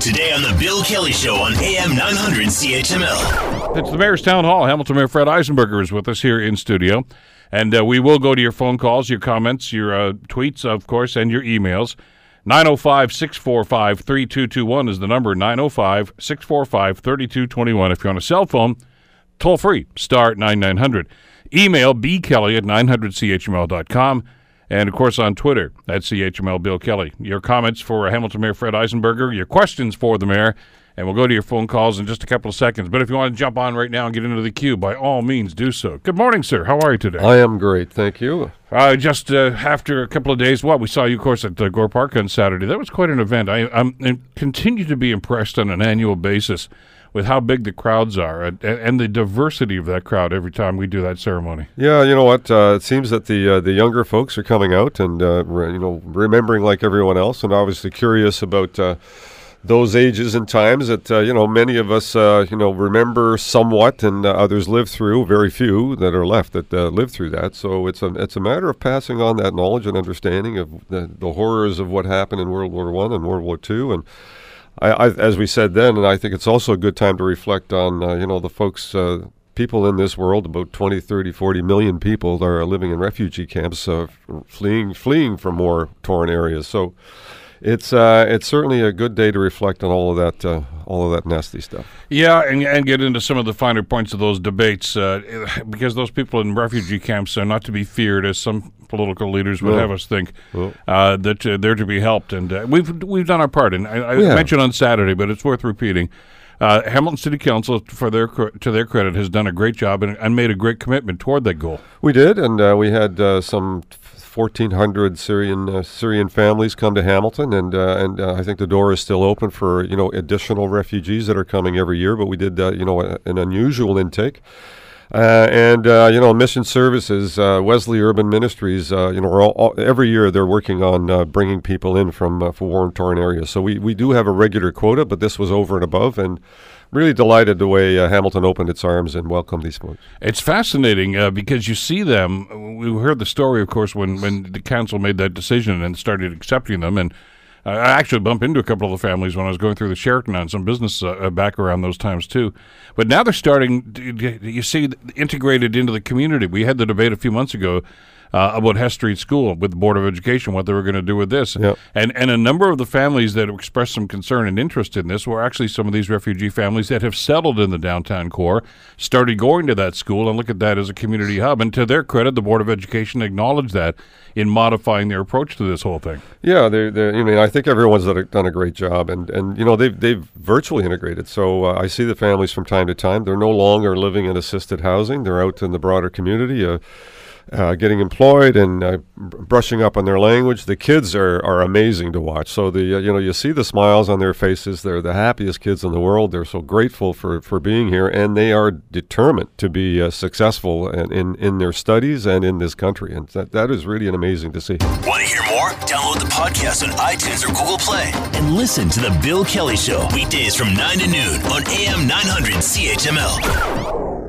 Today on The Bill Kelly Show on AM 900 CHML. It's the Mayor's Town Hall. Hamilton Mayor Fred Eisenberger is with us here in studio. And uh, we will go to your phone calls, your comments, your uh, tweets, of course, and your emails. 905 645 3221 is the number 905 645 3221. If you're on a cell phone, toll free, star 9900. Email bkelly at 900chml.com. And of course on Twitter at CHML Bill Kelly. Your comments for Hamilton Mayor Fred Eisenberger, your questions for the mayor, and we'll go to your phone calls in just a couple of seconds. But if you want to jump on right now and get into the queue, by all means do so. Good morning, sir. How are you today? I am great, thank you. Uh, just uh, after a couple of days, what we saw you, of course, at uh, Gore Park on Saturday. That was quite an event. I, I'm I continue to be impressed on an annual basis with how big the crowds are and, and the diversity of that crowd every time we do that ceremony. Yeah, you know what? Uh, it seems that the uh, the younger folks are coming out and uh, re- you know remembering like everyone else, and obviously curious about. Uh, those ages and times that uh, you know many of us uh, you know remember somewhat, and others live through. Very few that are left that live through that. So it's a it's a matter of passing on that knowledge and understanding of the, the horrors of what happened in World War One and World War Two, and I, I, as we said then, and I think it's also a good time to reflect on uh, you know the folks. Uh, people in this world, about 20, 30, 40 million people are living in refugee camps, uh, fleeing fleeing from war torn areas. So it's uh, it's certainly a good day to reflect on all of that uh, all of that nasty stuff. Yeah, and, and get into some of the finer points of those debates uh, because those people in refugee camps are not to be feared, as some political leaders would no. have us think no. Uh, that uh, they're to be helped, and uh, we've we've done our part. And I, I yeah. mentioned on Saturday, but it's worth repeating. Uh, Hamilton City Council, for their to their credit, has done a great job and, and made a great commitment toward that goal. We did, and uh, we had uh, some 1,400 Syrian uh, Syrian families come to Hamilton, and uh, and uh, I think the door is still open for you know additional refugees that are coming every year. But we did you know a, an unusual intake. Uh, and uh, you know, mission services, uh, Wesley Urban Ministries. you know, all, all, every year they're working on bringing people in from uh, war-torn areas. So we, we do have a regular quota, but this was over and above, and really delighted the way uh, Hamilton opened its arms and welcomed these folks. It's fascinating uh, because you see them. We heard the story, of course, when, when the council made that decision and started accepting them. And I actually bumped into a couple of the families when I was going through the Sheraton on some business uh, uh, back around those times, too. But now they're starting, you see, integrated into the community. We had the debate a few months ago uh, about Hess Street School with the Board of Education, what they were going to do with this. Yep. And and a number of the families that expressed some concern and interest in this were actually some of these refugee families that have settled in the downtown core, started going to that school and look at that as a community hub. And to their credit, the Board of Education acknowledged that in modifying their approach to this whole thing. Yeah, they're, you know, I think everyone's done a, done a great job, and, and you know they've they've virtually integrated. So uh, I see the families from time to time. They're no longer living in assisted housing; they're out in the broader community. Uh, uh, getting employed and uh, brushing up on their language. The kids are, are amazing to watch. So the uh, you know you see the smiles on their faces. They're the happiest kids in the world. They're so grateful for, for being here, and they are determined to be uh, successful in, in, in their studies and in this country. And that that is really an amazing to see. Want to hear more? Download the podcast on iTunes or Google Play and listen to the Bill Kelly Show weekdays from nine to noon on AM 900 CHML.